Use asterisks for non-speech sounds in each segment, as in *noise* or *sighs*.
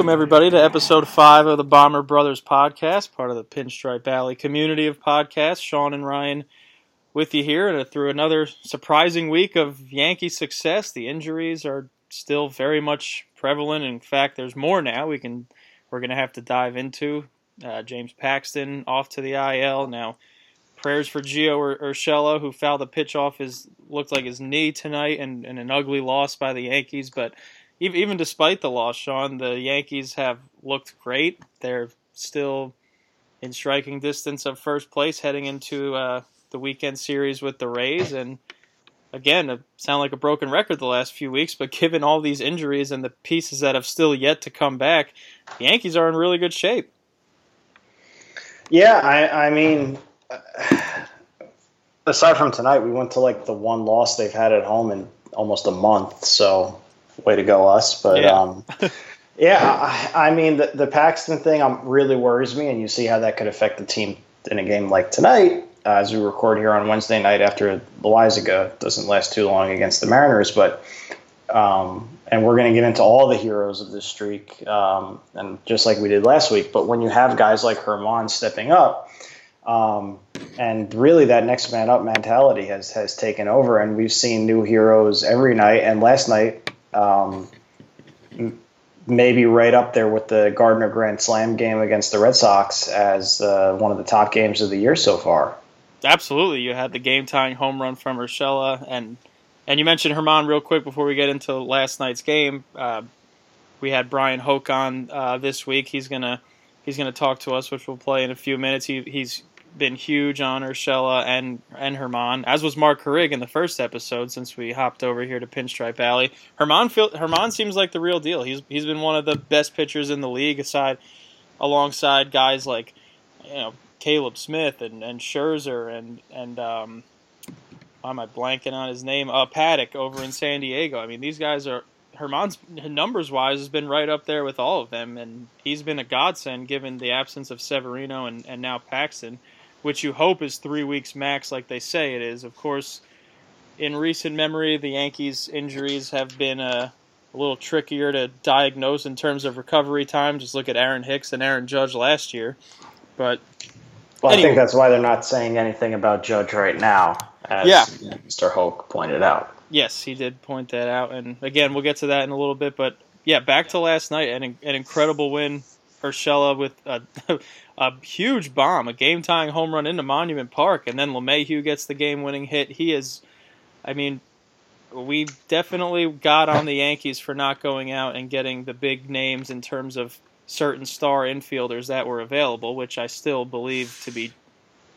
Welcome, everybody, to episode five of the Bomber Brothers podcast, part of the Pinstripe Valley community of podcasts. Sean and Ryan with you here through another surprising week of Yankee success. The injuries are still very much prevalent. In fact, there's more now. We can we're going to have to dive into uh, James Paxton off to the IL now. Prayers for Gio Urshela, who fouled the pitch off his looked like his knee tonight, and, and an ugly loss by the Yankees. But even, despite the loss, Sean, the Yankees have looked great. They're still in striking distance of first place heading into uh, the weekend series with the Rays. And again, it sound like a broken record the last few weeks, but *laughs* given all these injuries and the pieces that have still yet to come back, the Yankees are in really good shape. Yeah, I, I mean, *sighs* aside from tonight, we went to like the one loss they've had at home in almost a month. So, way to go, us. But yeah, um, *laughs* yeah I, I, mean, the, the Paxton thing um, really worries me, and you see how that could affect the team in a game like tonight. Uh, as we record here on Wednesday night after the Loaisiga doesn't last too long against the Mariners, but um, and we're going to get into all the heroes of this streak, um, and just like we did last week. But when you have guys like Germán stepping up, um, and really that next man up mentality has has taken over, and we've seen new heroes every night. And last night, um, maybe right up there with the Gardner Grand Slam game against the Red Sox as uh, one of the top games of the year so far. Absolutely, you had the game tying home run from Urshela and and you mentioned Germán real quick before we get into last night's game. Uh, we had Bryan Hoch on uh, this week. He's gonna he's gonna talk to us, which we'll play in a few minutes. He, he's been huge on Urshela and and Germán, as was Marc Carig in the first episode. Since we hopped over here to Pinstripe Valley, Germán feel, Germán seems like the real deal. He's he's been one of the best pitchers in the league, aside alongside guys like you know Caleb Smith and, and Scherzer and and um, why am I blanking on his name? Uh, Paddack over in San Diego. I mean, these guys are Germán's numbers wise has been right up there with all of them, and he's been a godsend given the absence of Severino and, and now Paxton, which you hope is three weeks max, like they say it is. Of course, in recent memory, the Yankees' injuries have been a, a little trickier to diagnose in terms of recovery time. Just look at Aaron Hicks and Aaron Judge last year, but. Well, anyway. I think that's why they're not saying anything about Judge right now as yeah. Mr. Hulk pointed out. Yes, he did point that out, and again, we'll get to that in a little bit. But yeah, back to last night, an, an incredible win. Urshela with a, *laughs* a huge bomb, a game tying home run into Monument Park, and then LeMahieu gets the game winning hit. He is, I mean, we definitely got on the Yankees for not going out and getting the big names in terms of certain star infielders that were available, which I still believe to be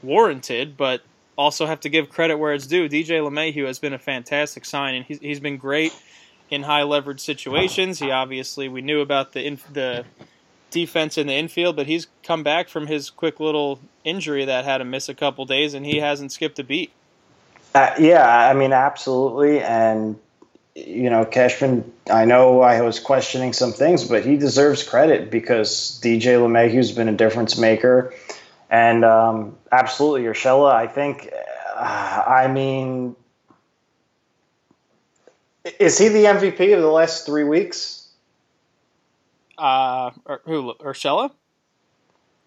warranted, but also have to give credit where it's due. DJ LeMahieu has been a fantastic sign, and he's, he's been great in high leverage situations. He obviously we knew about the the defense in the infield, but he's come back from his quick little injury that had him miss a couple days, and he hasn't skipped a beat. Uh, yeah, I mean, absolutely, and you know, Cashman. I know I was questioning some things, but he deserves credit because DJ LeMahieu's been a difference maker. And um, absolutely, Urshela, I think, uh, I mean, is he the MVP of the last three weeks? Uh, who, Urshela?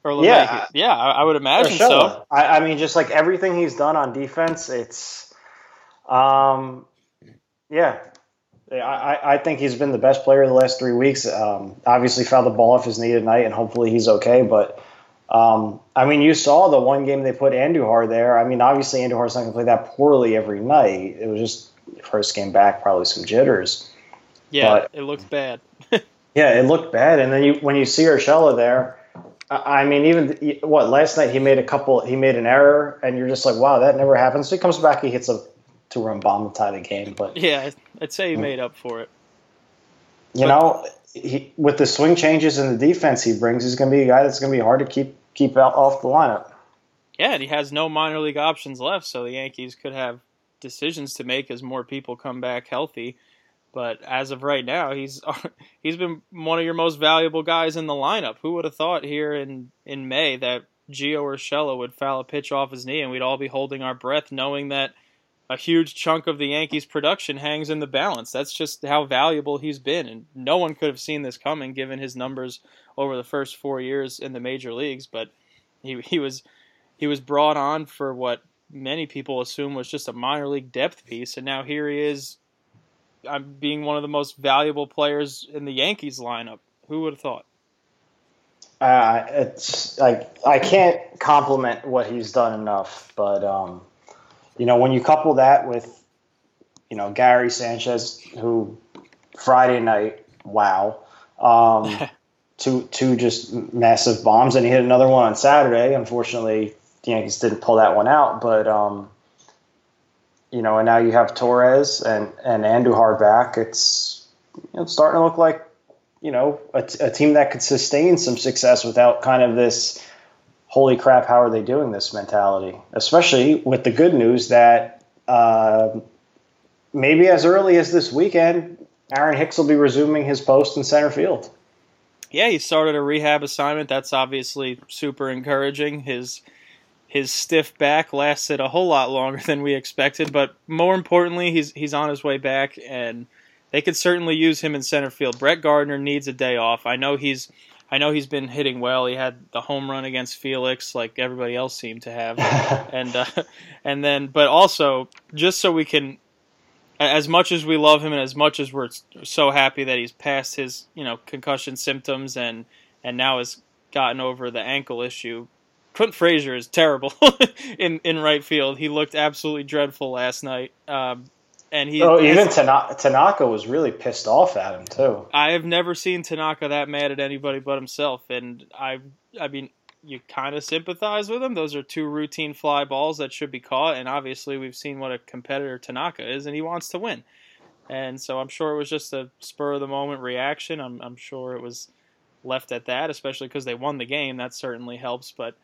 Or yeah, yeah, I, would imagine Urshela. so. I, I, mean, just like everything he's done on defense, it's, um, yeah, I, I think he's been the best player the last three weeks. Um, obviously, fouled the ball off his knee tonight, and hopefully he's okay. But um, I mean, you saw the one game they put Andujar there. I mean, obviously Andujar's not going to play that poorly every night. It was just first game back, probably some jitters. Yeah, but, it looked bad. *laughs* yeah, it looked bad. And then you, when you see Urshela there, I mean, even what last night he made a couple, he made an error, and you're just like, wow, that never happens. So he comes back, he hits a two run bomb to tie the game. But yeah, I'd say he hmm. made up for it. You but, know, he, with the swing changes in the defense he brings, he's going to be a guy that's going to be hard to keep keep out off the lineup. Yeah, and he has no minor league options left, so the Yankees could have decisions to make as more people come back healthy. But as of right now, he's *laughs* he's been one of your most valuable guys in the lineup. Who would have thought here in in May that Gio Urshela would foul a pitch off his knee, and we'd all be holding our breath, knowing that a huge chunk of the Yankees' production hangs in the balance. That's just how valuable he's been, and no one could have seen this coming given his numbers over the first four years in the major leagues. But he he was he was brought on for what many people assume was just a minor league depth piece, and now here he is, I'm being one of the most valuable players in the Yankees lineup. Who would have thought? Uh, it's like I can't compliment what he's done enough, but um, you know when you couple that with you know Gary Sanchez, who Friday night, wow, um, *laughs* two two just massive bombs, and he hit another one on Saturday. Unfortunately, the Yankees didn't pull that one out, but um, you know, and now you have Torres and and Andujar back. It's you know, starting to look like you know, a, a team that could sustain some success without kind of this holy crap, how are they doing this mentality? Especially with the good news that uh, maybe as early as this weekend, Aaron Hicks will be resuming his post in center field. Yeah, he started a rehab assignment. That's obviously super encouraging. His his stiff back lasted a whole lot longer than we expected, but more importantly, he's he's on his way back and they could certainly use him in center field. Brett Gardner needs a day off. I know he's I know he's been hitting well. He had the home run against Felix, like everybody else seemed to have, *laughs* and uh, and then, but also just so we can, as much as we love him and as much as we're so happy that he's past his you know concussion symptoms and and now has gotten over the ankle issue. Clint Frazier is terrible *laughs* in in right field. He looked absolutely dreadful last night. Um, and he. Oh, even Tanaka, Tanaka was really pissed off at him too. I have never seen Tanaka that mad at anybody but himself, and I, I mean, you kind of sympathize with him. Those are two routine fly balls that should be caught, and obviously we've seen what a competitor Tanaka is, and he wants to win. And so I'm sure it was just a spur of the moment reaction. I'm, I'm sure it was left at that, especially because they won the game. That certainly helps. But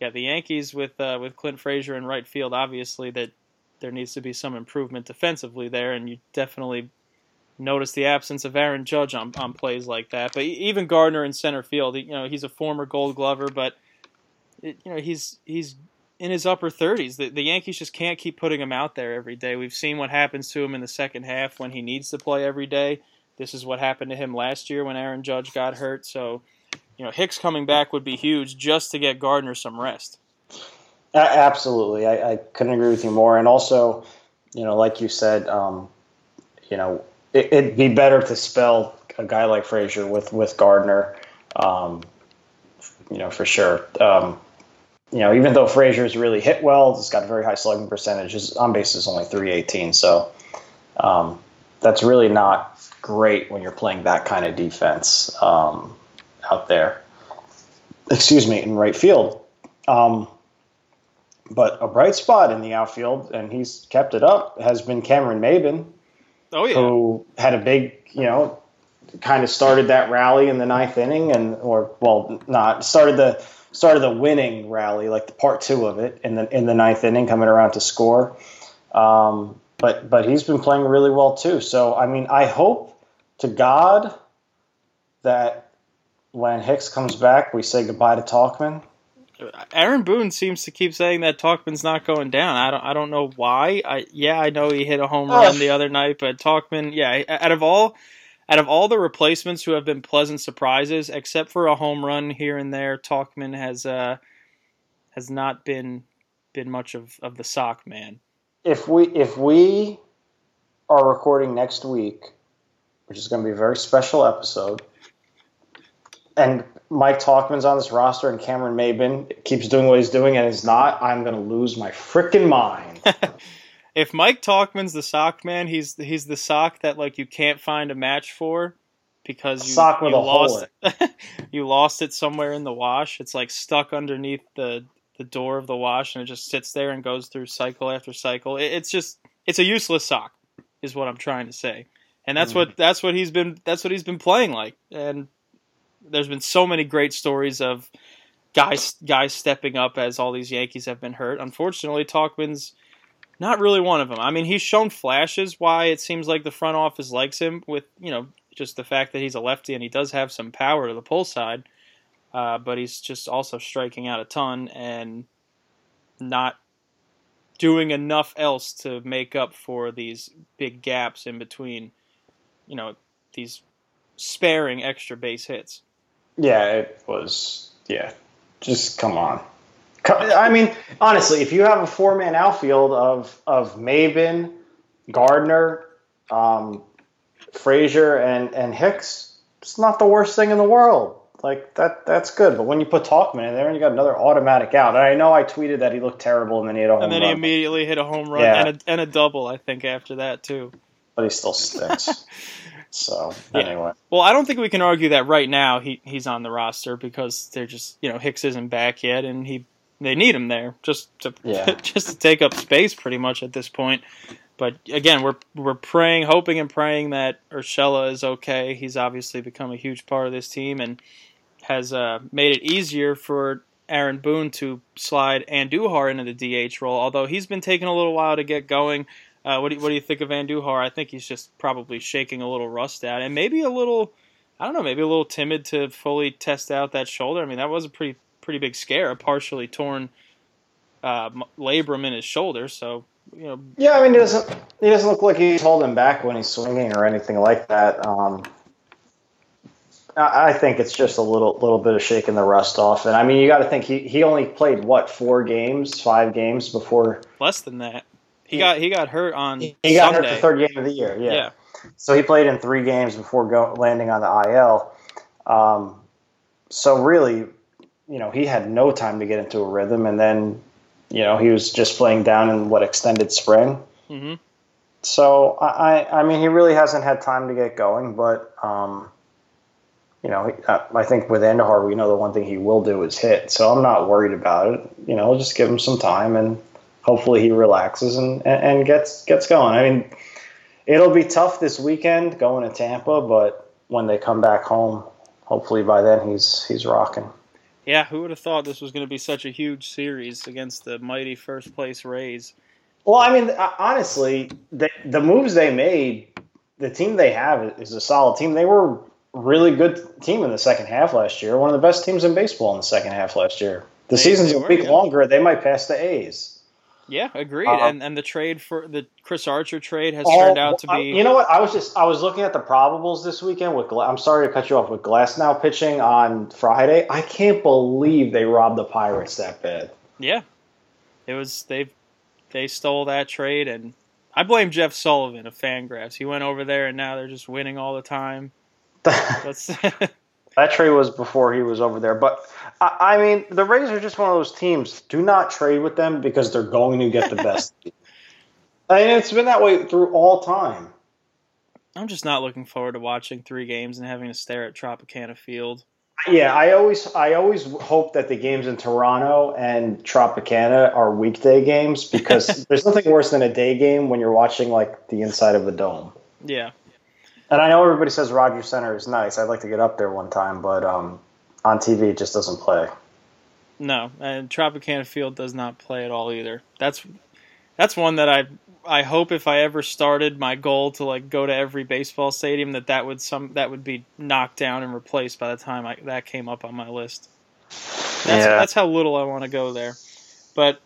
yeah, the Yankees with uh, with Clint Frazier in right field, obviously that there needs to be some improvement defensively there, and you definitely notice the absence of Aaron Judge on, on plays like that. But even Gardner in center field, you know, he's a former Gold Glover, but it, you know he's he's in his upper 30s. The, the Yankees just can't keep putting him out there every day. We've seen what happens to him in the second half when he needs to play every day. This is what happened to him last year when Aaron Judge got hurt. So, you know, Hicks coming back would be huge just to get Gardner some rest absolutely, I, I, couldn't agree with you more. And also, you know, like you said, um, you know, it, would be better to spell a guy like Frazier with with Gardner, um, you know, for sure. Um, you know, even though Frazier's really hit well, he's got a very high slugging percentage. His on base is only 318, so um, that's really not great when you're playing that kind of defense um, out there. Excuse me, in right field. Um, but a bright spot in the outfield, and he's kept it up, has been Cameron Maybin. Oh, yeah. Who had a big, you know, kind of started that rally in the ninth inning, and or well, not started the started the winning rally, like the part two of it in the in the ninth inning, coming around to score. Um, but but he's been playing really well too. So I mean, I hope to God that when Hicks comes back, we say goodbye to Tauchman. Aaron Boone seems to keep saying that Tauchman's not going down. I don't I don't know why. I yeah, I know he hit a home run the other night, but Tauchman, yeah, out of all out of all the replacements who have been pleasant surprises, except for a home run here and there, Talkman has uh has not been been much of, of the sock man. If we if we are recording next week, which is going to be a very special episode, and Mike Tauchman's on this roster and Cameron Maybin keeps doing what he's doing and is not, I'm going to lose my freaking mind. *laughs* if Mike Tauchman's the sock man, he's he's the sock that like you can't find a match for because you, sock with you a lost it. *laughs* you lost it somewhere in the wash. It's like stuck underneath the the door of the wash and it just sits there and goes through cycle after cycle. It, it's just it's a useless sock is what I'm trying to say. And that's mm. what that's what he's been that's what he's been playing like. And there's been so many great stories of guys guys stepping up as all these Yankees have been hurt. Unfortunately, Tauchman's not really one of them. I mean, he's shown flashes why it seems like the front office likes him with, you know, just the fact that he's a lefty and he does have some power to the pull side. Uh, but he's just also striking out a ton and not doing enough else to make up for these big gaps in between, you know, these sparing extra base hits. Yeah, it was. Yeah, just come on. I mean, honestly, if you have a four man outfield of of Maybin, Gardner, um, Frazier, and and Hicks, it's not the worst thing in the world. Like that, that's good. But when you put Tauchman in there, and you got another automatic out. And I know I tweeted that he looked terrible, and then he hit a home and then run. he immediately hit a home run Yeah. and, a, and a double. I think after that too. but he still stinks. *laughs* so Yeah. anyway, Well, I don't think we can argue that right now he, he's on the roster because they're just you know Hicks isn't back yet, and he they need him there just to *laughs* Yeah. just to take up space pretty much at this point. But again, we're we're praying, hoping, and praying that Urshela is okay. He's obviously become a huge part of this team and has uh, made it easier for Aaron Boone to slide Andujar into the DH role. Although he's been taking a little while to get going. Uh, what do you, what do you think of Andujar? I think he's just probably shaking a little rust out and maybe a little. I don't know, maybe a little timid to fully test out that shoulder. I mean, that was a pretty pretty big scare, a partially torn uh, labrum in his shoulder. So you know, yeah. I mean, he doesn't he doesn't look like he's holding back when he's swinging or anything like that. Um, I I think it's just a little little bit of shaking the rust off. And I mean, you got to think he, he only played what four games, five games before less than that. He got he got hurt on he got Sunday. hurt the third game of the year. Yeah. yeah. So he played in three games before go, landing on the IL. Um, so really, you know, he had no time to get into a rhythm, and then, you know, he was just playing down in what extended spring. hmm So I, I I mean, he really hasn't had time to get going. But um, you know, he- uh, I think with Andujar, we know the one thing he will do is hit. So I'm not worried about it. You know, just give him some time, and hopefully he relaxes and, and, gets gets going. I mean, it'll be tough this weekend going to Tampa, but when they come back home, hopefully by then he's he's rocking. Yeah, who would have thought this was going to be such a huge series against the mighty first place Rays? Well, I mean, uh, honestly, the the moves they made, the team they have is a solid team. They were a really good team in the second half last year. One of the best teams in baseball in the second half last year. The They- season's a week yeah. longer. They might pass the A's. Yeah, agreed. Uh, and and the trade for the Chris Archer trade has Oh, turned out to be you know what? I was just I was looking at the probables this weekend with. Gla- I'm sorry to cut you off with Glasnow pitching on Friday. I can't believe they robbed the Pirates that bad. Yeah, it was they they stole that trade, and I blame Jeff Sullivan of Fangraphs. He went over there, and now they're just winning all the time. *laughs* That's *laughs* That trade was before he was over there. But I, I mean, the Rays are just one of those teams. Do not trade with them because they're going to get the *laughs* best. I mean, it's been that way through all time. I'm just not looking forward to watching three games and having to stare at Tropicana Field. Yeah, I always I always hope that the games in Toronto and Tropicana are weekday games because *laughs* there's nothing worse than a day game when you're watching like the inside of a dome. Yeah, And I know everybody says Rogers Center is nice. I'd like to get up there one time, but um, on TV it just doesn't play. no, and Tropicana Field does not play at all either. That's that's one that I I hope if I ever started my goal to like go to every baseball stadium that that would some that would be knocked down and replaced by the time I, that came up on my list. That's, Yeah. that's how little I want to go there. But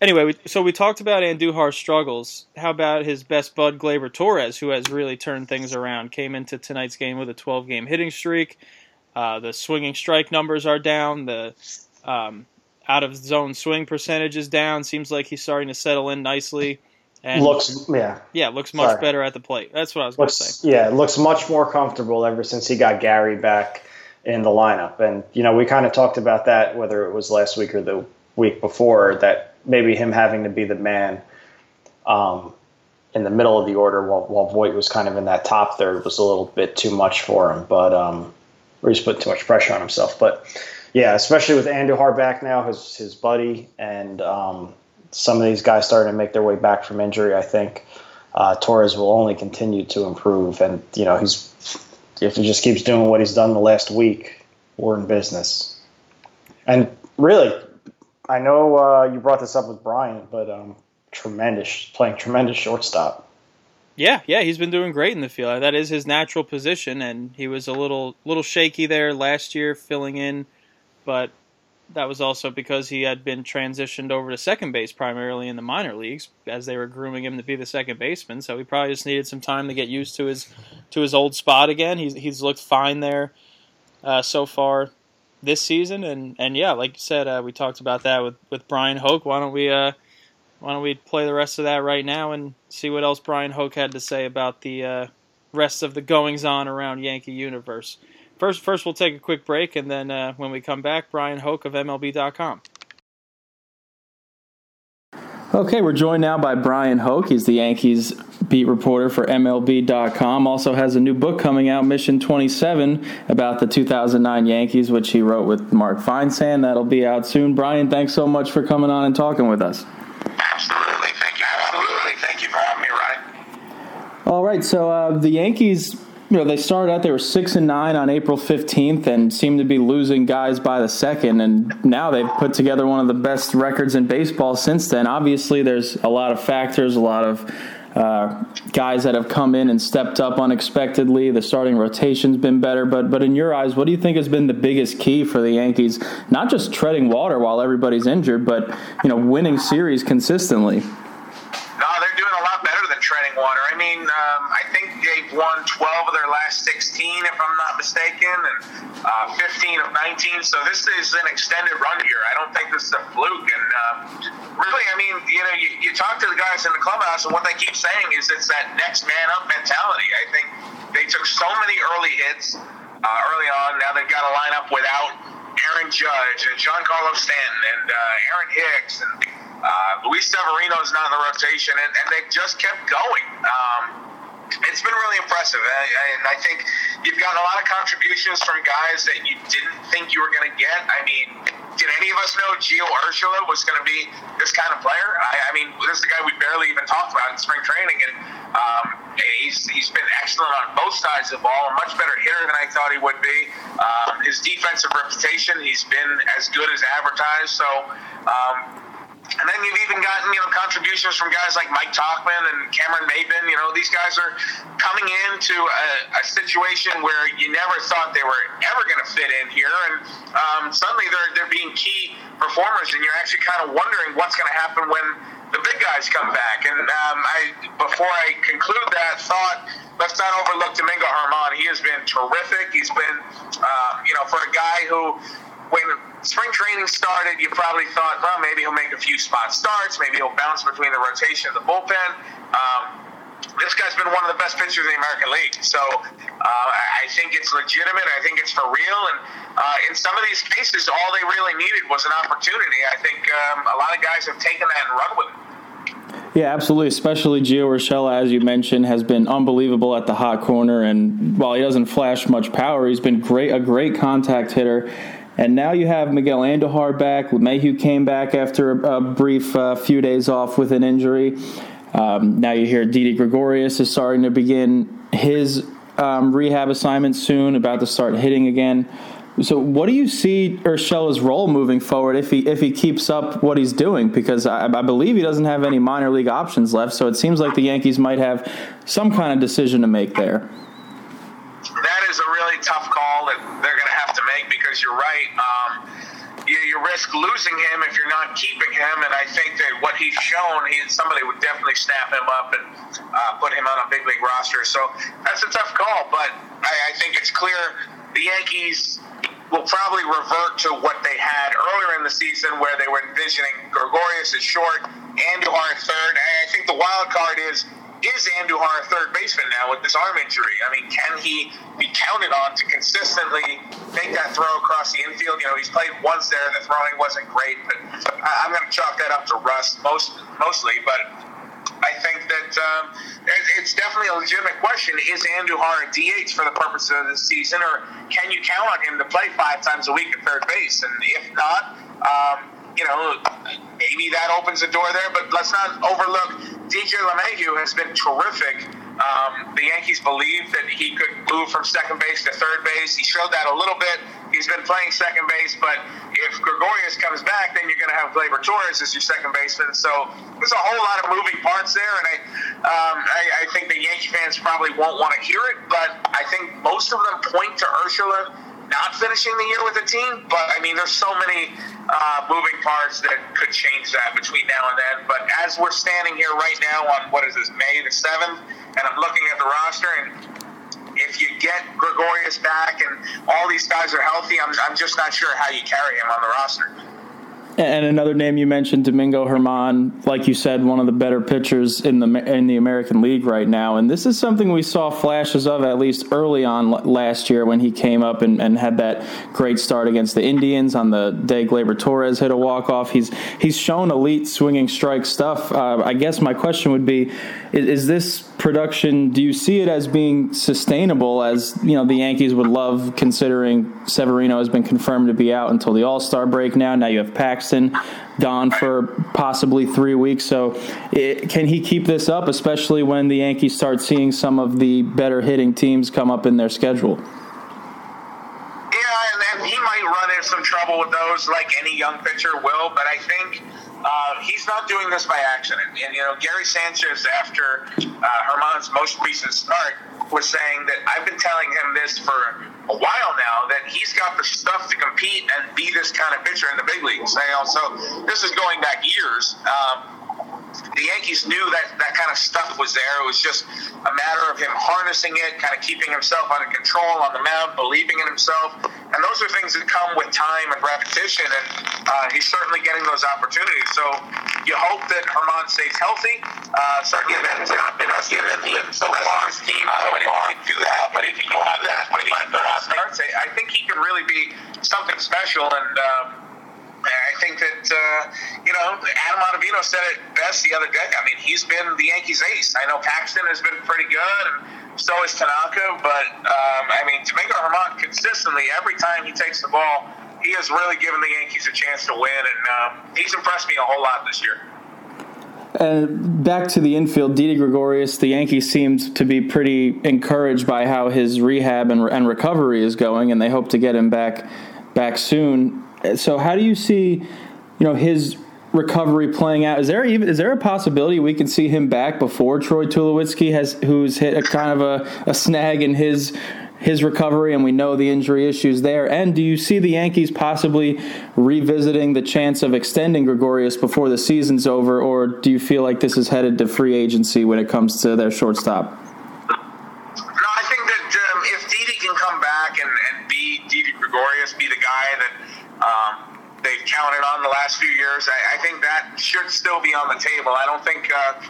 anyway, we, so we talked about Andujar's struggles. How about his best bud Gleyber Torres, who has really turned things around? Came into tonight's game with a 12 game hitting streak. Uh, the swinging strike numbers are down. The um, out of zone swing percentage is down. Seems like he's starting to settle in nicely. And looks yeah yeah, looks much Sorry. better at the plate. That's what I was going to say. yeah looks much more comfortable ever since he got Gary back in the lineup. And you know we kind of talked about that whether it was last week or the week before that maybe him having to be the man um, in the middle of the order while while Voit was kind of in that top third was a little bit too much for him. But um, or he's put too much pressure on himself. But yeah, especially with Andujar back now, his his buddy, and um, some of these guys starting to make their way back from injury. I think uh, Torres will only continue to improve, and you know he's if he just keeps doing what he's done the last week, we're in business. And really, I know uh, you brought this up with Brian, but um, tremendous playing tremendous shortstop. Yeah, yeah, he's been doing great in the field. That is his natural position, and he was a little little shaky there last year, filling in. But that was also because he had been transitioned over to second base primarily in the minor leagues as they were grooming him to be the second baseman. So he probably just needed some time to get used to his to his old spot again. He's he's looked fine there uh, so far this season, and and yeah, like you said, uh, we talked about that with with Bryan Hoch. Why don't we uh, why don't we play the rest of that right now and see what else Bryan Hoch had to say about the uh, rest of the goings on around Yankee universe. First, first we'll take a quick break, and then uh, when we come back, Bryan Hoch of MLB.com. Okay, we're joined now by Bryan Hoch. He's the Yankees beat reporter for MLB.com. Also has a new book coming out, Mission 27, about the 2009 Yankees, which he wrote with Mark Feinsand. That'll be out soon. Brian, thanks so much for coming on and talking with us. Absolutely. Thank you. Absolutely. Thank you for having me, Ryan. All right, so uh, the Yankees you know, they started out, they were 6 and 9 on April 15th and seemed to be losing guys by the second. And now they've put together one of the best records in baseball since then. Obviously, there's a lot of factors, a lot of uh, guys that have come in and stepped up unexpectedly. The starting rotation's been better, but but in your eyes, what do you think has been the biggest key for the Yankees? Not just treading water while everybody's injured, but you know, winning series consistently treading water. I mean, um, I think they've won 12 of their last 16, if I'm not mistaken, and uh, 15 of 19. So this is an extended run here. I don't think this is a fluke. And uh, really, I mean, you know, you, you talk to the guys in the clubhouse, and what they keep saying is it's that next man up mentality. I think they took so many early hits uh, early on. Now they've got a lineup without Aaron Judge and Giancarlo Stanton and uh, Aaron Hicks and uh, Luis Severino's not in the rotation, and, and they just kept going. Um, it's been really impressive, and I think you've gotten a lot of contributions from guys that you didn't think you were going to get. I mean, did any of us know Gio Urshela was going to be this kind of player? I, I mean, this is a guy we barely even talked about in spring training, and um, he's he's been excellent on both sides of the ball, a much better hitter than I thought he would be. Um, his defensive reputation, he's been as good as advertised. So. Um, and then you've even gotten, you know, contributions from guys like Mike Tauchman and Cameron Maybin. You know, these guys are coming into a, a situation where you never thought they were ever going to fit in here, and um, suddenly they're they're being key performers, and you're actually kind of wondering what's going to happen when the big guys come back. And um, I, before I conclude that thought, let's not overlook Domingo Germán. He has been terrific. He's been, uh, you know, for a guy who when spring training started, you probably thought, well, maybe he'll make a few spot starts, maybe he'll bounce between the rotation and the bullpen. Um, this guy's been one of the best pitchers in the American League, so uh, I think it's legitimate. I think it's for real, and uh, in some of these cases, all they really needed was an opportunity. I think um, a lot of guys have taken that and run with it. Yeah, absolutely. Especially Gio Urshela, as you mentioned, has been unbelievable at the hot corner. And while he doesn't flash much power, he's been great, a great contact hitter. And now you have Miguel Andujar back. Mayhew came back after a, a brief uh, few days off with an injury. Um, now you hear Didi Gregorius is starting to begin his um, rehab assignment soon, about to start hitting again. So, what do you see Urshela's role moving forward if he if he keeps up what he's doing? Because I, I, believe he doesn't have any minor league options left. So it seems like the Yankees might have some kind of decision to make there. That is a really tough call that they're going to have to make because you're right. Um, you, you, risk losing him if you're not keeping him, and I think that what he's shown, he somebody would definitely snap him up and uh, put him on a big league roster. So that's a tough call, but I, I think it's clear the Yankees will probably revert to what they had earlier in the season, where they were envisioning Gregorius as short, Andujar third. And I think the wild card is is Andujar a third baseman now with this arm injury? I mean, can he be counted on to consistently make that throw across the infield? You know, he's played once there. The throwing wasn't great, but I'm going to chalk that up to rust most mostly. But I think that um, it's definitely a legitimate question. Is Andujar a DH for the purposes of this season, or can you count on him to play five times a week at third base? And if not, um, you know, maybe that opens the door there. But let's not overlook DJ LeMahieu has been terrific. Um, the Yankees believe that he could move from second base to third base. He showed that a little bit. He's been playing second base, but if Gregorius comes back, then you're going to have Gleyber Torres as your second baseman. So there's a whole lot of moving parts there, and I, um, I, I think the Yankee fans probably won't want to hear it, but I think most of them point to Urshela not finishing the year with a team. But I mean, there's so many uh, moving parts that could change that between now and then. But as we're standing here right now on what is this May the seventh, and I'm looking at the roster and. If you get Gregorius back and all these guys are healthy, I'm, I'm just not sure how you carry him on the roster. And another name you mentioned, Domingo Germán, like you said, one of the better pitchers in the in the American League right now. And this is something we saw flashes of at least early on last year when he came up and, and had that great start against the Indians on the day Gleyber Torres hit a walk off. He's he's shown elite swinging strike stuff. Uh, I guess my question would be: is, is this production? Do you see it as being sustainable? As you know, the Yankees would love, considering Severino has been confirmed to be out until the All Star break. Now, now you have Paxton gone for possibly three weeks. So, it, can he keep this up, especially when the Yankees start seeing some of the better hitting teams come up in their schedule? Yeah, and, he might run into some trouble with those, like any young pitcher will. But I think uh, he's not doing this by accident. And, you know, Gary Sanchez, after uh, Germán's most recent start, was saying that I've been telling him this for a while now that he's got the stuff to compete and be this kind of pitcher in the big leagues. You know, so this is going back years. Um, the Yankees knew that that kind of stuff was there. It was just a matter of him harnessing it, kind of keeping himself under control on the mound, believing in himself. And those are things that come with time and repetition. And uh, he's certainly getting those opportunities. So you hope that Germán stays healthy. Uh, certainly, it's not been us given so far. Team, I don't want to do that, but if don't have that, when he starts, I think he can really be something special. And um, I think that uh, you know Adam Ottavino said it best the other day. I mean, he's been the Yankees' ace. I know Paxton has been pretty good, and so is Tanaka. But um, I mean, Domingo Germán consistently every time he takes the ball, he has really given the Yankees a chance to win, and um, he's impressed me a whole lot this year. And back to the infield, Didi Gregorius, the Yankees seemed to be pretty encouraged by how his rehab and, and recovery is going, and they hope to get him back back soon so how do you see, you know, his recovery playing out? Is there even is there a possibility we can see him back before Troy Tulowitzki has who's hit a kind of a, a snag in his his recovery and we know the injury issues there? And do you see the Yankees possibly revisiting the chance of extending Gregorius before the season's over, or do you feel like this is headed to free agency when it comes to their shortstop? No, I think that um, if Didi can come back and, and be Didi Gregorius, be the guy that um, they've counted on the last few years. I, I, think that should still be on the table. I don't think uh,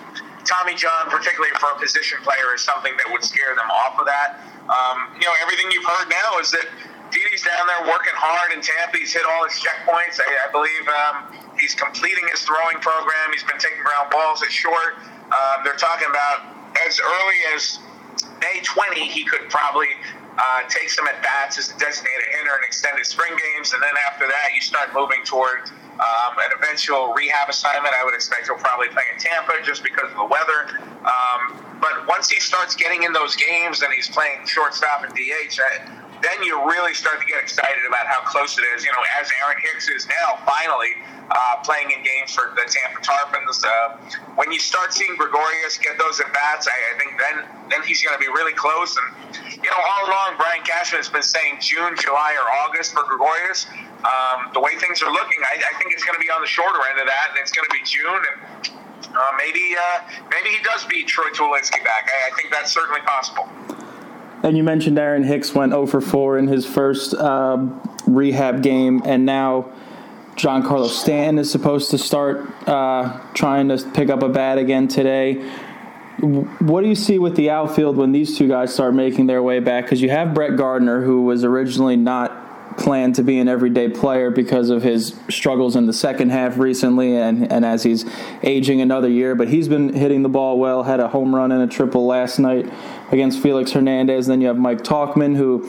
Tommy John, particularly for a position player, is something that would scare them off of that. Um, you know, everything you've heard now is that Didi's down there working hard in Tampa. He's hit all his checkpoints. I, I believe um, he's completing his throwing program. He's been taking ground balls at short. Um, they're talking about as early as May 20, he could probably uh, take some at bats as a designated hitter in extended spring games, and then after that, you start moving toward um, an eventual rehab assignment. I would expect he'll probably play in Tampa just because of the weather. Um, but once he starts getting in those games and he's playing shortstop and DH, I, then you really start to get excited about how close it is. You know, as Aaron Hicks is now finally uh, playing in games for the Tampa Tarpons. Uh, when you start seeing Gregorius get those at bats, I, I, think then then he's going to be really close. And you know, all along, Brian Cashman has been saying June, July, or August for Gregorius. Um, the way things are looking, I, I think it's going to be on the shorter end of that, and it's going to be June and. Uh, maybe uh, maybe he does beat Troy Tulowitzki back. I, I think that's certainly possible. And you mentioned Aaron Hicks went 0 for 4 in his first uh, rehab game, and now Giancarlo Stanton is supposed to start uh, trying to pick up a bat again today. What do you see with the outfield when these two guys start making their way back? Because you have Brett Gardner, who was originally not planned to be an everyday player because of his struggles in the second half recently and, and as he's aging another year. But he's been hitting the ball well, had a home run and a triple last night against Felix Hernandez. Then you have Mike Tauchman, who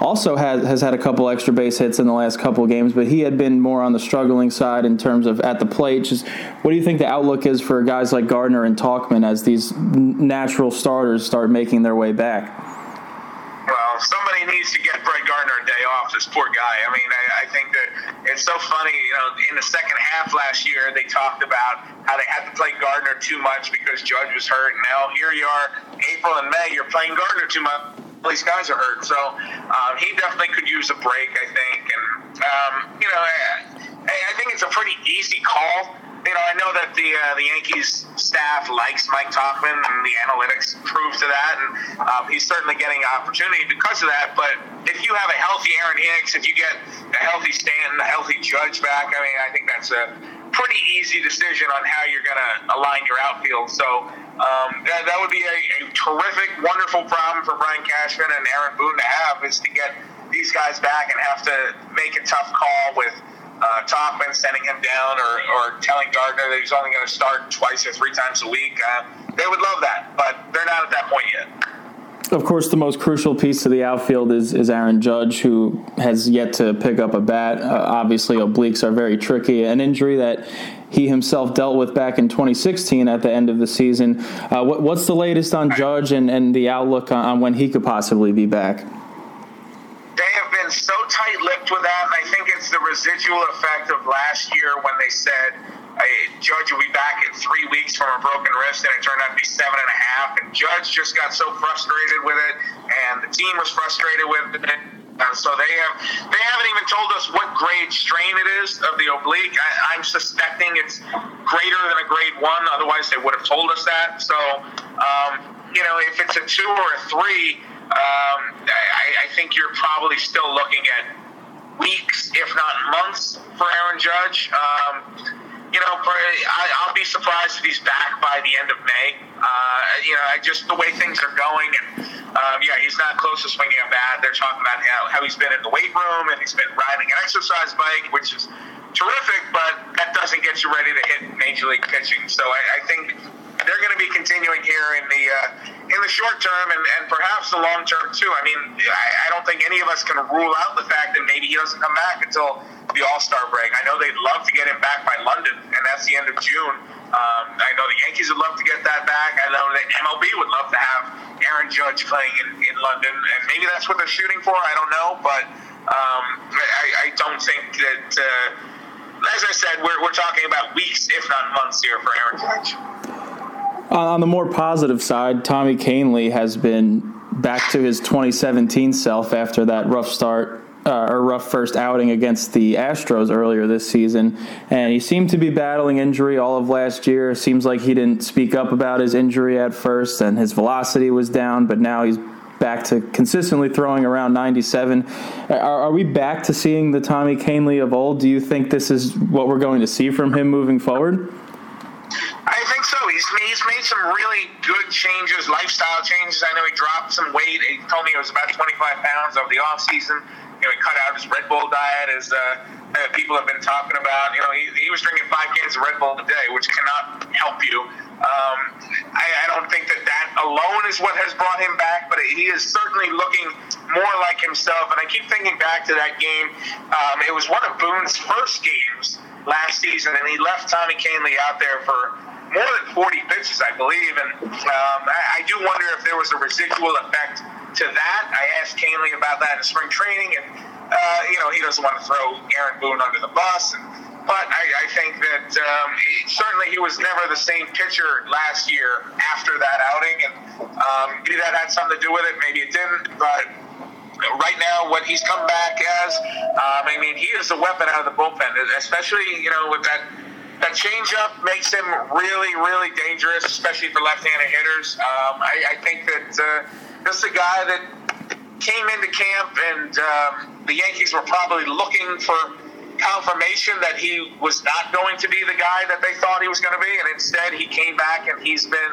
also has has had a couple extra base hits in the last couple games, but he had been more on the struggling side in terms of at the plate. Just what do you think the outlook is for guys like Gardner and Tauchman as these natural starters start making their way back? Well, somebody needs to get Brett Gardner. This poor guy. I mean, I, I think that it's so funny. You know, in the second half last year, they talked about how they had to play Gardner too much because Judge was hurt. Now here you are, April and May, you're playing Gardner too much these guys are hurt. So um, he definitely could use a break, I think. And um, you know, I, I think it's a pretty easy call you know, I know that the uh, the Yankees staff likes Mike Tauchman, and the analytics prove to that, and um, he's certainly getting opportunity because of that. But if you have a healthy Aaron Hicks, if you get a healthy Stanton, a healthy Judge back, I mean, I think that's a pretty easy decision on how you're going to align your outfield. So um, that, that would be a, a terrific, wonderful problem for Brian Cashman and Aaron Boone to have is to get these guys back and have to make a tough call with uh, Tauchman sending him down or, or telling Gardner that he's only going to start twice or three times a week. Uh, they would love that, but they're not at that point yet. Of course, the most crucial piece to the outfield is, is Aaron Judge, who has yet to pick up a bat. Uh, obviously, obliques are very tricky. An injury that he himself dealt with back in 2016 at the end of the season. Uh, what, what's the latest on Judge and, and the outlook on, on when he could possibly be back? Been so tight-lipped with that, and I think it's the residual effect of last year when they said hey, Judge will be back in three weeks from a broken wrist, and it turned out to be seven and a half. And Judge just got so frustrated with it, and the team was frustrated with it. Uh, so they have they haven't even told us what grade strain it is of the oblique. I, am suspecting it's greater than a grade one. Otherwise, they would have told us that. So um, you know, if it's a two or a three um, I, I think you're probably still looking at weeks, if not months, for Aaron Judge. Um, you know, I, will be surprised if he's back by the end of May. Uh, you know, just the way things are going, and um, yeah, he's not close to swinging a bat. They're talking about how, how he's been in the weight room and he's been riding an exercise bike, which is terrific, but that doesn't get you ready to hit major league pitching. So I, I think they're going to be continuing here in the uh, in the short term and, and perhaps the long term too. I mean, I, I don't think any of us can rule out the fact that maybe he doesn't come back until the All Star break. I know they'd love to get him back by London, and that's the end of June. Um, I know the Yankees would love to get that back. I know that MLB would love to have Aaron Judge playing in, in London, and maybe that's what they're shooting for. I don't know, but um, I, I don't think that. Uh, as I said, we're, we're talking about weeks, if not months, here for Aaron Judge. On the more positive side, Tommy Kahnle has been back to his 2017 self after that rough start uh, or rough first outing against the Astros earlier this season, and he seemed to be battling injury all of last year. Seems like he didn't speak up about his injury at first, and his velocity was down, but now he's back to consistently throwing around 97. Are, are we back to seeing the Tommy Kahnle of old? Do you think this is what we're going to see from him moving forward? He's made, he's made some really good changes, lifestyle changes. I know he dropped some weight. He told me it was about 25 pounds over the off season. You know, he cut out his Red Bull diet, as uh, uh, people have been talking about. You know, he, he was drinking five cans of Red Bull a day, which cannot help you. Um, I, I don't think that that alone is what has brought him back, but he is certainly looking more like himself. And I keep thinking back to that game. Um, it was one of Boone's first games last season, and he left Tommy Kahnle out there for more than 40 pitches, I believe. And um, I, I, do wonder if there was a residual effect to that. I asked Kahnle about that in spring training, and uh, you know he doesn't want to throw Aaron Boone under the bus. And, but I, I think that um, he, certainly he was never the same pitcher last year after that outing, and um, maybe that had something to do with it. Maybe it didn't, but right now what he's come back as. Um, I mean, he is a weapon out of the bullpen, especially you know with that changeup makes him really, really dangerous, especially for left-handed hitters. Um, I, I, think that uh, this is a guy that came into camp, and um, the Yankees were probably looking for confirmation that he was not going to be the guy that they thought he was going to be, and instead he came back and he's been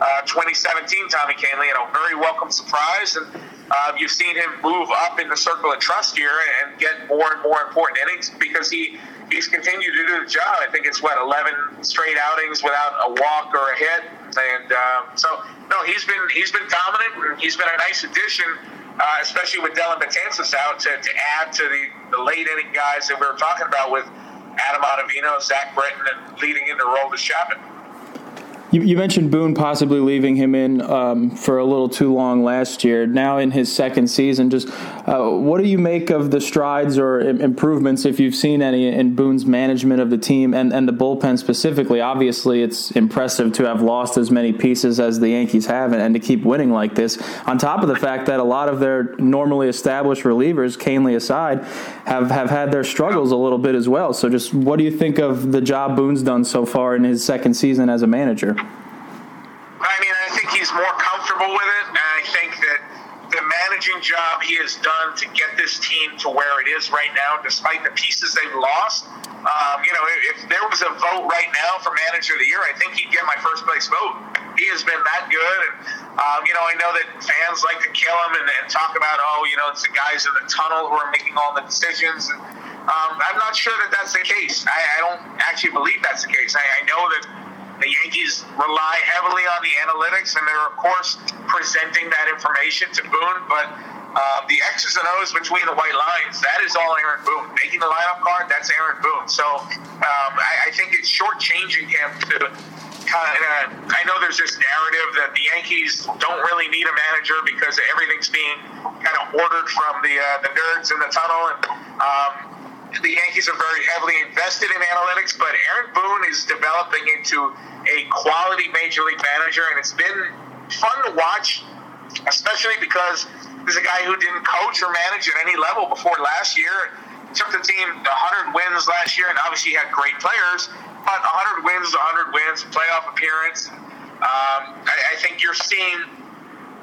uh, 2017 Tommy Kahnle, and a very welcome surprise. And uh, you've seen him move up in the circle of trust here and get more and more important innings because he he's continued to do the job. I think it's what 11 straight outings without a walk or a hit, and uh, so no, he's been he's been dominant. And he's been a nice addition, uh, especially with Dellin Betances out to, to add to the, the late inning guys that we were talking about with Adam Ottavino, Zach Britton, and leading into Aroldis Chapman. You, you, mentioned Boone possibly leaving him in um, for a little too long last year. Now in his second season, just uh, what do you make of the strides or improvements, if you've seen any, in Boone's management of the team and, and the bullpen specifically? Obviously, it's impressive to have lost as many pieces as the Yankees have and, and to keep winning like this. On top of the fact that a lot of their normally established relievers, Kahnle aside, have, have had their struggles a little bit as well. So, just what do you think of the job Boone's done so far in his second season as a manager? I mean, I think he's more comfortable with it, and I think that the managing job he has done to get this team to where it is right now, despite the pieces they've lost. Um, you know, if, if there was a vote right now for manager of the year, I think he'd get my first place vote. He has been that good, and um, you know, I know that fans like to kill him and, and talk about, oh, you know, it's the guys in the tunnel who are making all the decisions. And um, I'm not sure that that's the case. I, I don't actually believe that's the case. I, I know that the Yankees rely heavily on the analytics, and they're, of course, presenting that information to Boone. But uh, the X's and O's between the white lines, that is all Aaron Boone. Making the lineup card, that's Aaron Boone. So um, I, I, think it's shortchanging him to kind of. I know there's this narrative that the Yankees don't really need a manager because everything's being kind of ordered from the uh, the nerds in the tunnel. And um, the Yankees are very heavily invested in analytics, but Aaron Boone is developing into a quality major league manager, and it's been fun to watch, especially because he's a guy who didn't coach or manage at any level before last year. Took the team 100 wins last year, and obviously had great players, but 100 wins, 100 wins, playoff appearance. Um, I, I think you're seeing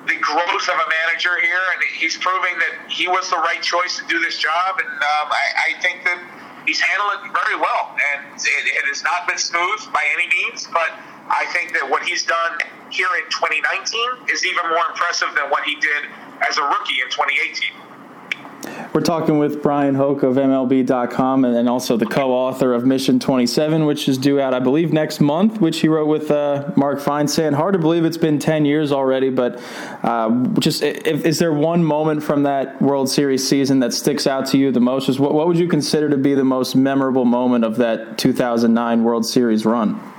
the growth of a manager here, and he's proving that he was the right choice to do this job. And um, I, I, think that he's handled it very well. And it, it, has not been smooth by any means, but I think that what he's done here in 2019 is even more impressive than what he did as a rookie in 2018. We're talking with Bryan Hoch of MLB.com and also the co author of Mission 27, which is due out, I believe, next month, which he wrote with uh, Mark Feinsand. Hard to believe it's been 10 years already, but uh, just if, is there one moment from that World Series season that sticks out to you the most? Just what, what would you consider to be the most memorable moment of that 2009 World Series run?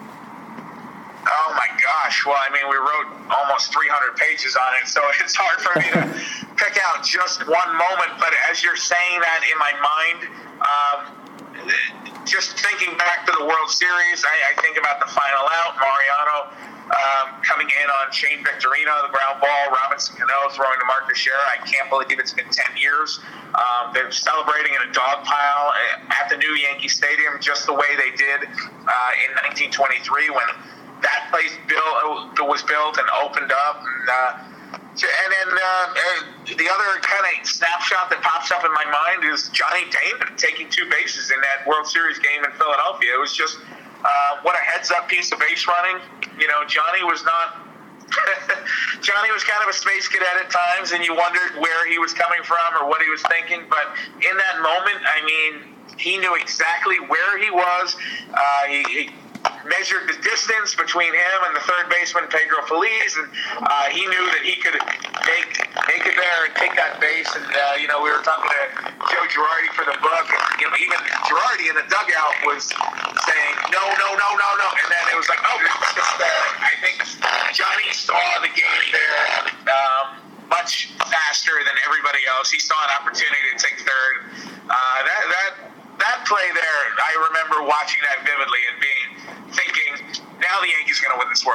Gosh! Well, I mean, we wrote almost 300 pages on it, so *laughs* it's hard for me to *laughs* pick out just one moment, but as you're saying that in my mind, um, just thinking back to the World Series, I, I think about the final out, Mariano um, coming in on Shane Victorino, the ground ball, Robinson Cano throwing to Mark Teixeira. I can't believe it's been 10 years. Um, they're celebrating in a dog pile at the new Yankee Stadium, just the way they did uh, in 1923 when that place built, was built and opened up. And, uh, and then uh, the other kind of snapshot that pops up in my mind is Johnny Damon taking two bases in that World Series game in Philadelphia. It was just uh, what a heads up piece of base running. You know, Johnny was not. *laughs* Johnny was kind of a space cadet at times, and you wondered where he was coming from or what he was thinking. But in that moment, I mean, he knew exactly where he was. Uh, he, he measured the distance between him and the third baseman Pedro Feliz, and uh, he knew that he could make make it there and take that base. And uh, you know, we were talking to Joe Girardi for the book, and you know, even Girardi in the dugout was saying no, no, no, no, no, and then it was like, oh,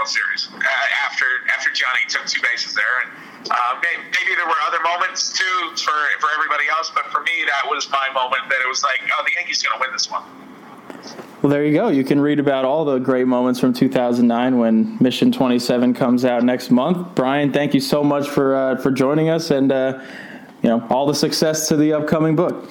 World Series uh, after after Johnny took two bases there. And uh, maybe, maybe, there were other moments too for for everybody else, but for me that was my moment that it was like, oh, the Yankees going to win this one. Well, there you go. You can read about all the great moments from 2009 when Mission 27 comes out next month. Brian, thank you so much for uh, for joining us, and uh, you know all the success to the upcoming book.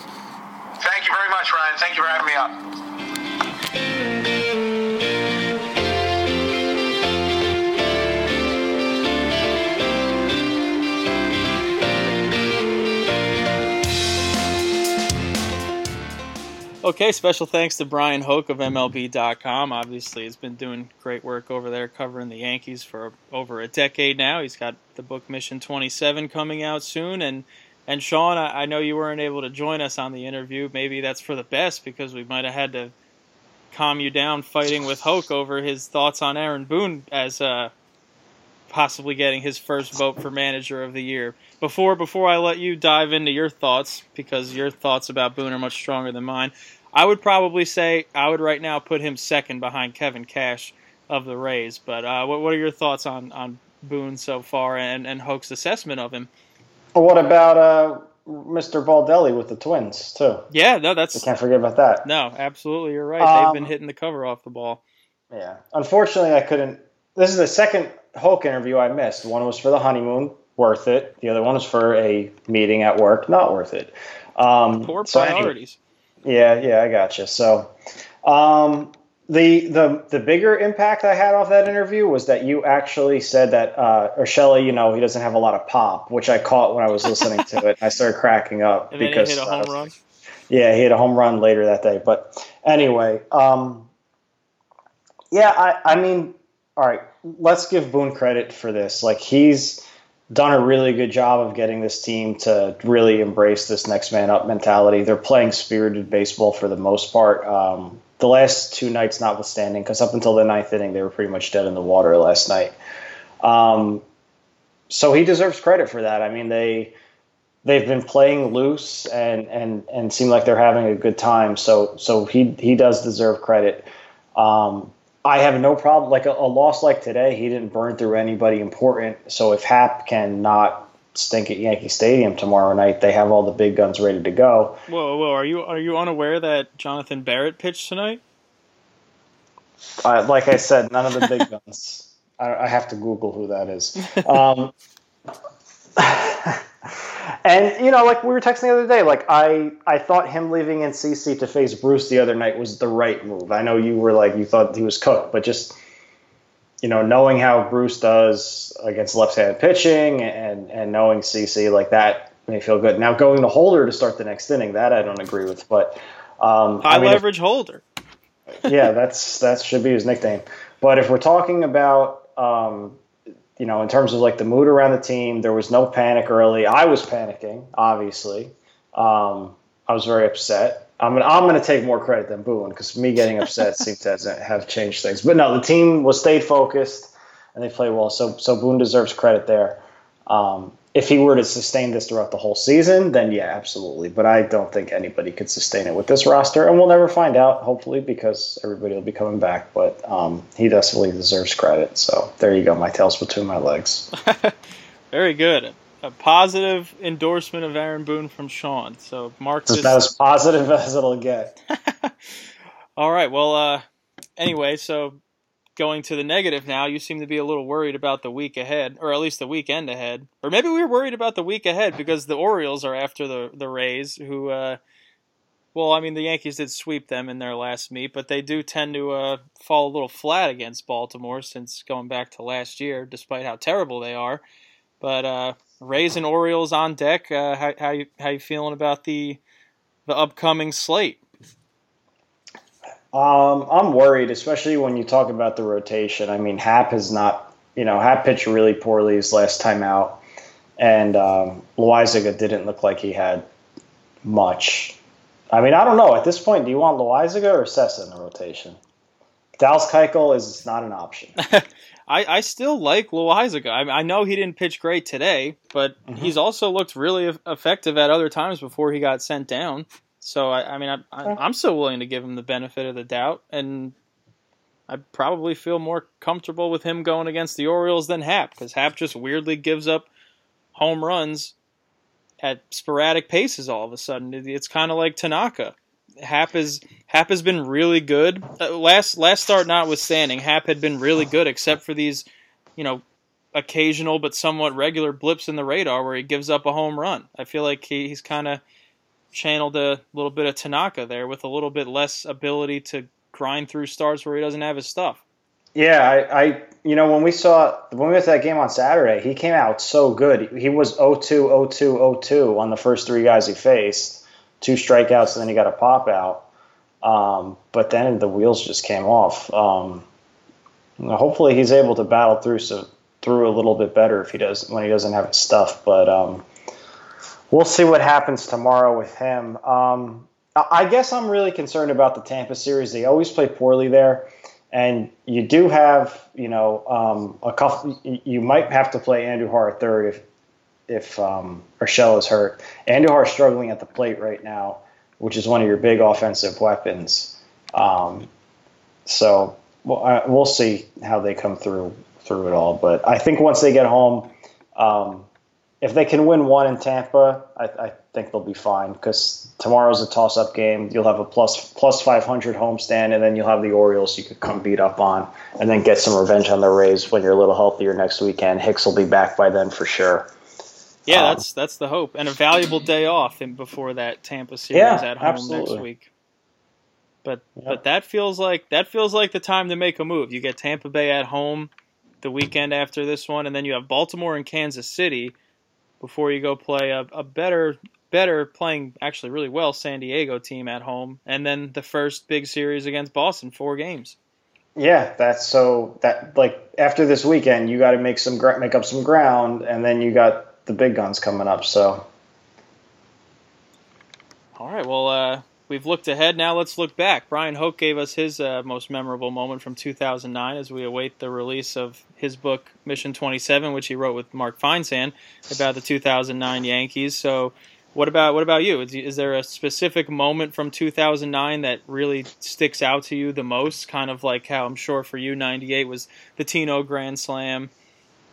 Okay, special thanks to Bryan Hoch of MLB.com. Obviously, he's been doing great work over there covering the Yankees for over a decade now. He's got the book Mission 27 coming out soon. And, and Sean, I, I know you weren't able to join us on the interview. Maybe that's for the best because we might have had to calm you down fighting with Hoch over his thoughts on Aaron Boone as uh, possibly getting his first vote for manager of the year. Before before I let you dive into your thoughts, because your thoughts about Boone are much stronger than mine, I would probably say I would right now put him second behind Kevin Cash of the Rays. But uh, what what are your thoughts on on Boone so far and and Hoch's assessment of him? What about uh, Mr. Baldelli with the Twins too? Yeah, no, that's I can't forget about that. No, absolutely, you're right. Um, They've been hitting the cover off the ball. Yeah, unfortunately, I couldn't. This is the second Hoch interview I missed. One was for the honeymoon, worth it. The other one was for a meeting at work, not worth it. Um, Poor so priorities. Anyway, yeah, yeah, I got you. So, um, the the the bigger impact I had off that interview was that you actually said that uh, Urshela, you know, he doesn't have a lot of pop, which I caught when I was listening to it. I started cracking up and because hit a home uh, run. yeah, he hit a home run later that day. But anyway, um, yeah, I, I mean, all right, let's give Boone credit for this. Like he's done a really good job of getting this team to really embrace this next man up mentality. They're playing spirited baseball for the most part. Um, the last two nights notwithstanding, because up until the ninth inning, they were pretty much dead in the water last night. Um, so he deserves credit for that. I mean, they they've been playing loose and and and seem like they're having a good time. So so he he does deserve credit. Um, I have no problem like a, a, loss like today. He didn't burn through anybody important. So if Happ can not stink at Yankee Stadium tomorrow night, they have all the big guns ready to go. Whoa, whoa! Are you are you unaware that Jonathan Barrett pitched tonight? Uh, like I said, none of the big guns. *laughs* I, I, have to Google who that is. *laughs* Um, *laughs* and you know, like we were texting the other day, like I I thought him leaving in CC to face Bruce the other night was the right move. I know you were like you thought he was cooked, but just you know, knowing how Bruce does against left-handed pitching and and knowing CC like that may feel good. Now going to Holder to start the next inning, that I don't agree with, but um, high I mean, leverage if, Holder. yeah, that's that should be his nickname. But if we're talking about um, you know, in terms of like the mood around the team, there was no panic early. I was panicking, obviously. Um, I was very upset. I'm gonna, I'm going to take more credit than Boone because me getting upset *laughs* seems to have changed things. But no, the team was stayed focused and they played well. So so Boone deserves credit there. Um, if he were to sustain this throughout the whole season, then yeah, absolutely. But I don't think anybody could sustain it with this roster, and we'll never find out, hopefully, because everybody will be coming back. But um, he definitely deserves credit. So there you go, my tail's between my legs. *laughs* Very good. A positive endorsement of Aaron Boone from Sean. So mark it's about as positive *laughs* as it'll get. *laughs* All right. Well, uh, anyway, so going to the negative now, you seem to be a little worried about the week ahead, or at least the weekend ahead. Or maybe we are worried about the week ahead because the Orioles are after the the Rays, who, uh, well, I mean, the Yankees did sweep them in their last meet, but they do tend to uh, fall a little flat against Baltimore since going back to last year, despite how terrible they are. But uh, Rays and Orioles on deck. Uh, how how you how you feeling about the the upcoming slate? Um, I'm worried, especially when you talk about the rotation. I mean, Happ has not, you know, Happ pitched really poorly his last time out, and um, Loaisiga didn't look like he had much. I mean, I don't know. At this point, do you want Loaisiga or Sessa in the rotation? Dallas Keuchel is not an option. *laughs* I, I still like Loaisiga. I, I know he didn't pitch great today, but mm-hmm. he's also looked really effective at other times before he got sent down. So I, I mean, I, I, I'm still willing to give him the benefit of the doubt, and I probably feel more comfortable with him going against the Orioles than Happ because Happ just weirdly gives up home runs at sporadic paces all of a sudden. It's kind of like Tanaka. Happ is Happ has been really good. Uh, last last start notwithstanding, Happ had been really good except for these, you know, occasional but somewhat regular blips in the radar where he gives up a home run. I feel like he, he's kind of channeled a little bit of Tanaka there with a little bit less ability to grind through starts where he doesn't have his stuff. Yeah, I, I, you know, when we saw when we went to that game on Saturday, he came out so good. He was 0-2, 0-2, 0-2 on the first three guys he faced, two strikeouts, and then he got a pop out. Um, but then the wheels just came off. Um, hopefully, he's able to battle through so through a little bit better if he does when he doesn't have his stuff. But um, we'll see what happens tomorrow with him. Um, I guess I'm really concerned about the Tampa series. They always play poorly there, and you do have, you know, um, a couple. You might have to play Andujar at third if if um, Urshela is hurt. Andujar is struggling at the plate right now, which is one of your big offensive weapons. Um, so well, I, we'll see how they come through through it all. But I think once they get home, um, if they can win one in Tampa, I, I think they'll be fine because tomorrow's a toss-up game. You'll have a plus plus 500 homestand, and then you'll have the Orioles you could come beat up on, and then get some revenge on the Rays when you're a little healthier next weekend. Hicks will be back by then for sure. Yeah, um, that's that's the hope, and a valuable day off in, before that Tampa series yeah, at home absolutely. next week. But yep. but that feels like that feels like the time to make a move. You get Tampa Bay at home the weekend after this one, and then you have Baltimore and Kansas City before you go play a, a better better playing actually really well San Diego team at home, and then the first big series against Boston, four games. Yeah, that's so that like after this weekend, you got to make some make up some ground, and then you got the big guns coming up. So, all right, well, uh, we've looked ahead. Now let's look back. Bryan Hoch gave us his uh, most memorable moment from 2009 as we await the release of his book Mission 27, which he wrote with Mark Feinsand about the 2009 Yankees. So, what about what about you? Is, is there a specific moment from 2009 that really sticks out to you the most? Kind of like how I'm sure for you 98 was the Tino Grand Slam,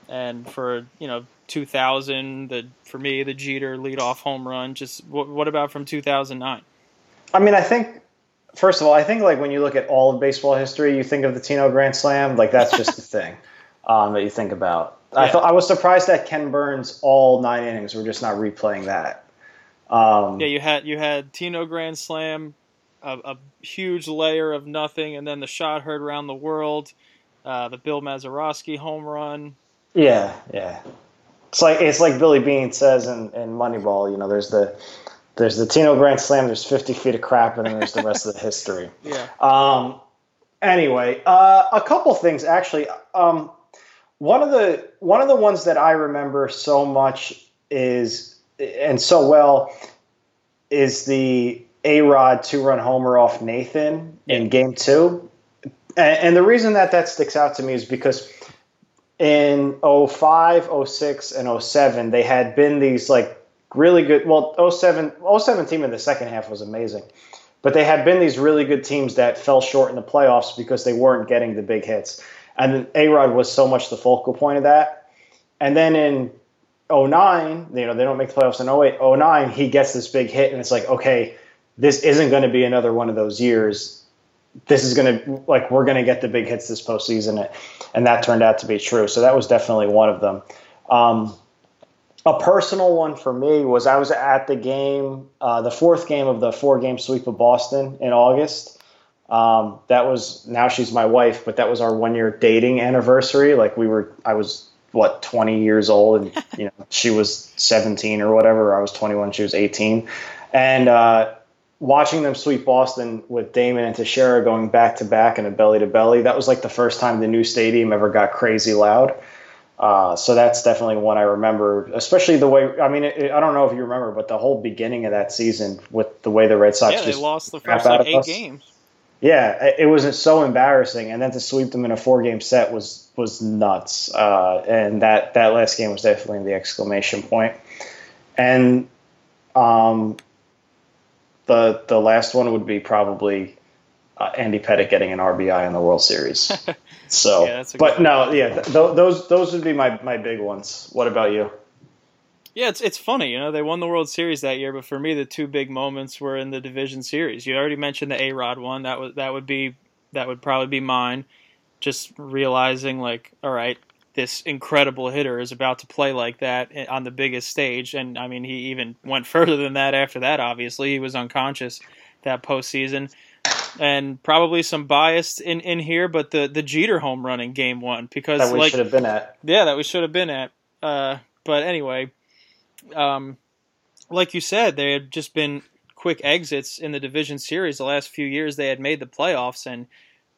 and for you know 2000 the for me the Jeter leadoff home run. Just what, what about from 2009? I mean, I think first of all, I think like when you look at all of baseball history, you think of the Tino Grand Slam, like that's just the *laughs* thing um, that you think about. Yeah. I thought I was surprised that Ken Burns all nine innings were just not replaying that. Um, yeah, you had you had Tino Grand Slam, a, a, huge layer of nothing, and then the shot heard around the world, uh, the Bill Mazeroski home run. Yeah, yeah. It's like it's like Billy Beane says in, in Moneyball. You know, there's the there's the Tino Grand Slam. There's 50 feet of crap, and then there's the rest of the history. *laughs* Yeah. Um. Anyway, uh, a couple things actually. Um, one of the one of the ones that I remember so much is and so well is the A Rod two run homer off Nathan yeah. in Game Two, and, and the reason that that sticks out to me is because in 05, 06, and 07, they had been these like really good. Well, 07, 07 team in the second half was amazing, but they had been these really good teams that fell short in the playoffs because they weren't getting the big hits. And A Rod was so much the focal point of that. And then in 09, you know, they don't make the playoffs in 08, 09, he gets this big hit, and it's like, okay, this isn't going to be another one of those years. This is going to, like, we're going to get the big hits this postseason. And that turned out to be true. So that was definitely one of them. Um, a personal one for me was I was at the game, uh, the fourth game of the four game sweep of Boston in August. Um, that was now she's my wife, but that was our one year dating anniversary. Like we were, I was what 20 years old, and *laughs* you know she was 17 or whatever. I was 21, she was 18, and uh, watching them sweep Boston with Damon and Teixeira going back to back in a belly to belly. That was like the first time the new stadium ever got crazy loud. Uh, so that's definitely one I remember, especially the way. I mean, it, I don't know if you remember, but the whole beginning of that season with the way the Red Sox yeah, just lost the first like eight us. games. Yeah, it was so embarrassing, and then to sweep them in a four-game set was was nuts. Uh, and that that last game was definitely the exclamation point. And um, the the last one would be probably uh, Andy Pettitte getting an RBI in the World Series. *laughs* So, yeah, but no, yeah, th- those those would be my my big ones. What about you? Yeah, it's it's funny, you know, they won the World Series that year, but for me, the two big moments were in the division series. You already mentioned the A Rod one. That was that would be that would probably be mine. Just realizing, like, all right, this incredible hitter is about to play like that on the biggest stage, and I mean, he even went *laughs* further than that after that. Obviously, he was unconscious that postseason and probably some bias in, in here, but the, the Jeter home run in game one because that we like, should have been at. Yeah, that we should have been at. Uh, but anyway, um, like you said, there had just been quick exits in the division series the last few years. They had made the playoffs, and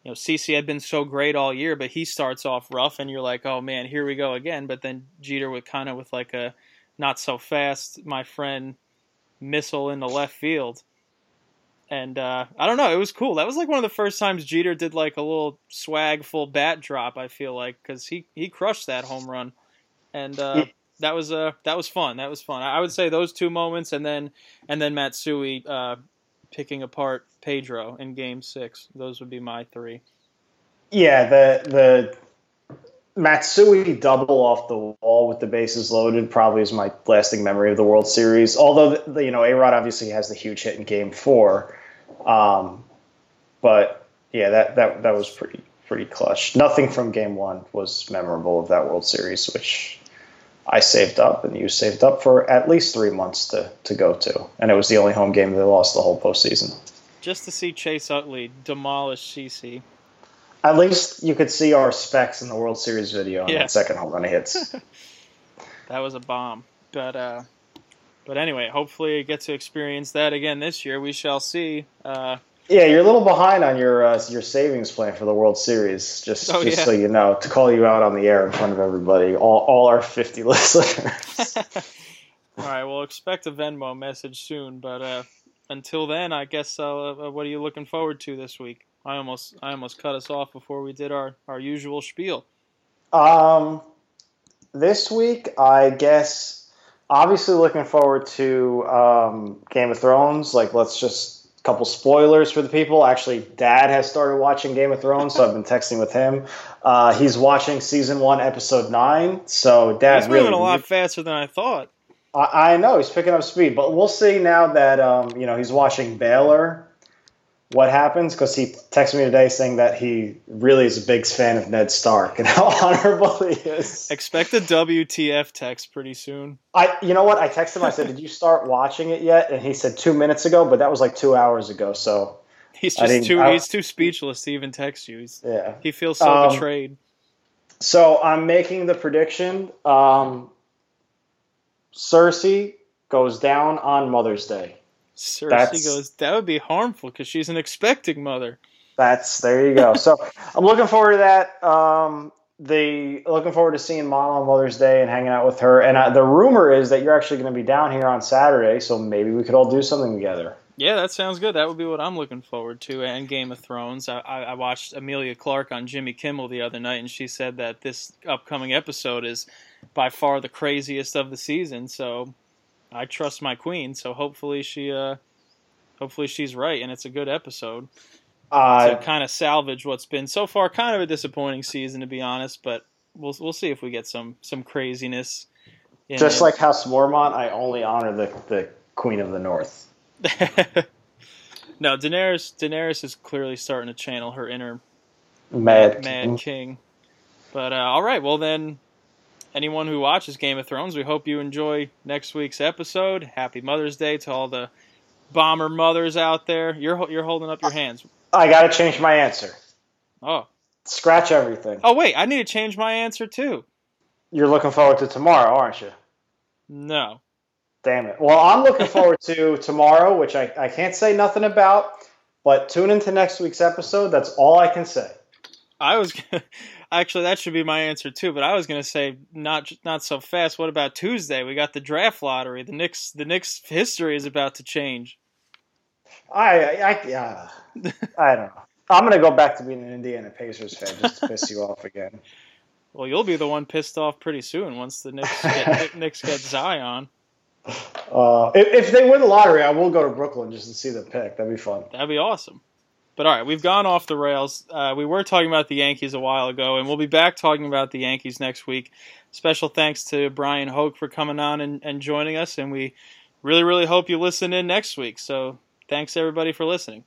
you know CC had been so great all year, but he starts off rough, and you're like, oh man, here we go again. But then Jeter would kind of with like a not so fast, my friend, missile in the left field and uh, I don't know, it was cool. That was like one of the first times Jeter did like a little swag full bat drop. I feel like because he he crushed that home run, and uh, that was uh that was fun. That was fun. I would say those two moments, and then and then Matsui uh, picking apart Pedro in Game Six. Those would be my three. Yeah, the the Matsui double off the wall with the bases loaded probably is my lasting memory of the World Series. Although the, you know, A Rod obviously has the huge hit in Game Four, um, but yeah, that that that was pretty pretty clutch. Nothing from Game One was memorable of that World Series, which I saved up and you saved up for at least three months to to go to, and it was the only home game they lost the whole postseason. Just to see Chase Utley demolish CC. At least you could see our specs in the World Series video on yeah. that second home run he hits. *laughs* that was a bomb. But uh, but anyway, hopefully I get to experience that again this year. We shall see. Uh, yeah, you're a little behind on your uh, your savings plan for the World Series. Just oh, just yeah. so you know, to call you out on the air in front of everybody, all all our 50 *laughs* listeners. *laughs* all right, we'll expect a Venmo message soon, but uh, until then, I guess uh, uh, what are you looking forward to this week? I almost I almost cut us off before we did our, our usual spiel. Um, this week, I guess, obviously looking forward to um, Game of Thrones. Like, let's just a couple spoilers for the people. Actually, Dad has started watching Game of Thrones, so I've been texting with him. Uh, he's watching season one, episode nine. So, Dad, he's moving really, a lot faster than I thought. I, I know he's picking up speed, but we'll see now that um, you know he's watching Baelor what happens because he texted me today saying that he really is a big fan of Ned Stark and how *laughs* honorable he is. Expect a WTF text pretty soon. I, you know what? I texted him. I said, "Did you start watching it yet?" And he said two minutes ago, but that was like two hours ago. So *laughs* he's just too I, he's too speechless to even text you. He's, yeah, he feels so um, betrayed. So I'm making the prediction. Um, Cersei goes down on Mother's Day. Cersei that's, goes, that would be harmful because she's an expecting mother. That's there you go. so I'm looking forward to that. Um, the looking forward to seeing Mom on Mother's Day and hanging out with her. And uh, the rumor is that you're actually going to be down here on Saturday, so maybe we could all do something together. Yeah, that sounds good. That would be what I'm looking forward to. And Game of Thrones. I, I watched Emilia Clarke on Jimmy Kimmel the other night, and she said that this upcoming episode is by far the craziest of the season. So I trust my queen, so hopefully she uh hopefully she's right and it's a good episode. Uh, to kind of salvage what's been so far kind of a disappointing season to be honest, but we'll we'll see if we get some some craziness. Just it. like House Mormont, I only honor the the Queen of the North. *laughs* no, Daenerys Daenerys is clearly starting to channel her inner Mad, Mad King. King. But uh, all right, well then anyone who watches Game of Thrones, we hope you enjoy next week's episode. Happy Mother's Day to all the bomber mothers out there. You're you're holding up your hands. I got to change my answer. Oh. Scratch everything. Oh wait, I need to change my answer too. You're looking forward to tomorrow, aren't you? No. Damn it. Well, I'm looking forward to tomorrow, which I, I can't say nothing about, but tune into next week's episode. That's all I can say. I was Actually, that should be my answer too. But I was going to say not not so fast. What about Tuesday? We got the draft lottery. The Knicks the Knicks history is about to change. I I yeah. *laughs* I don't know. I'm going to go back to being an Indiana Pacers fan just to piss you off again. Well, you'll be the one pissed off pretty soon once the Knicks get, *laughs* Knicks get Zion. Uh, if, if they win the lottery, I will go to Brooklyn just to see the pick. That'd be fun. That'd be awesome. But all right, we've gone off the rails. Uh, we were talking about the Yankees a while ago, and we'll be back talking about the Yankees next week. Special thanks to Bryan Hoch for coming on and, and joining us, and we really, really hope you listen in next week. So thanks everybody for listening.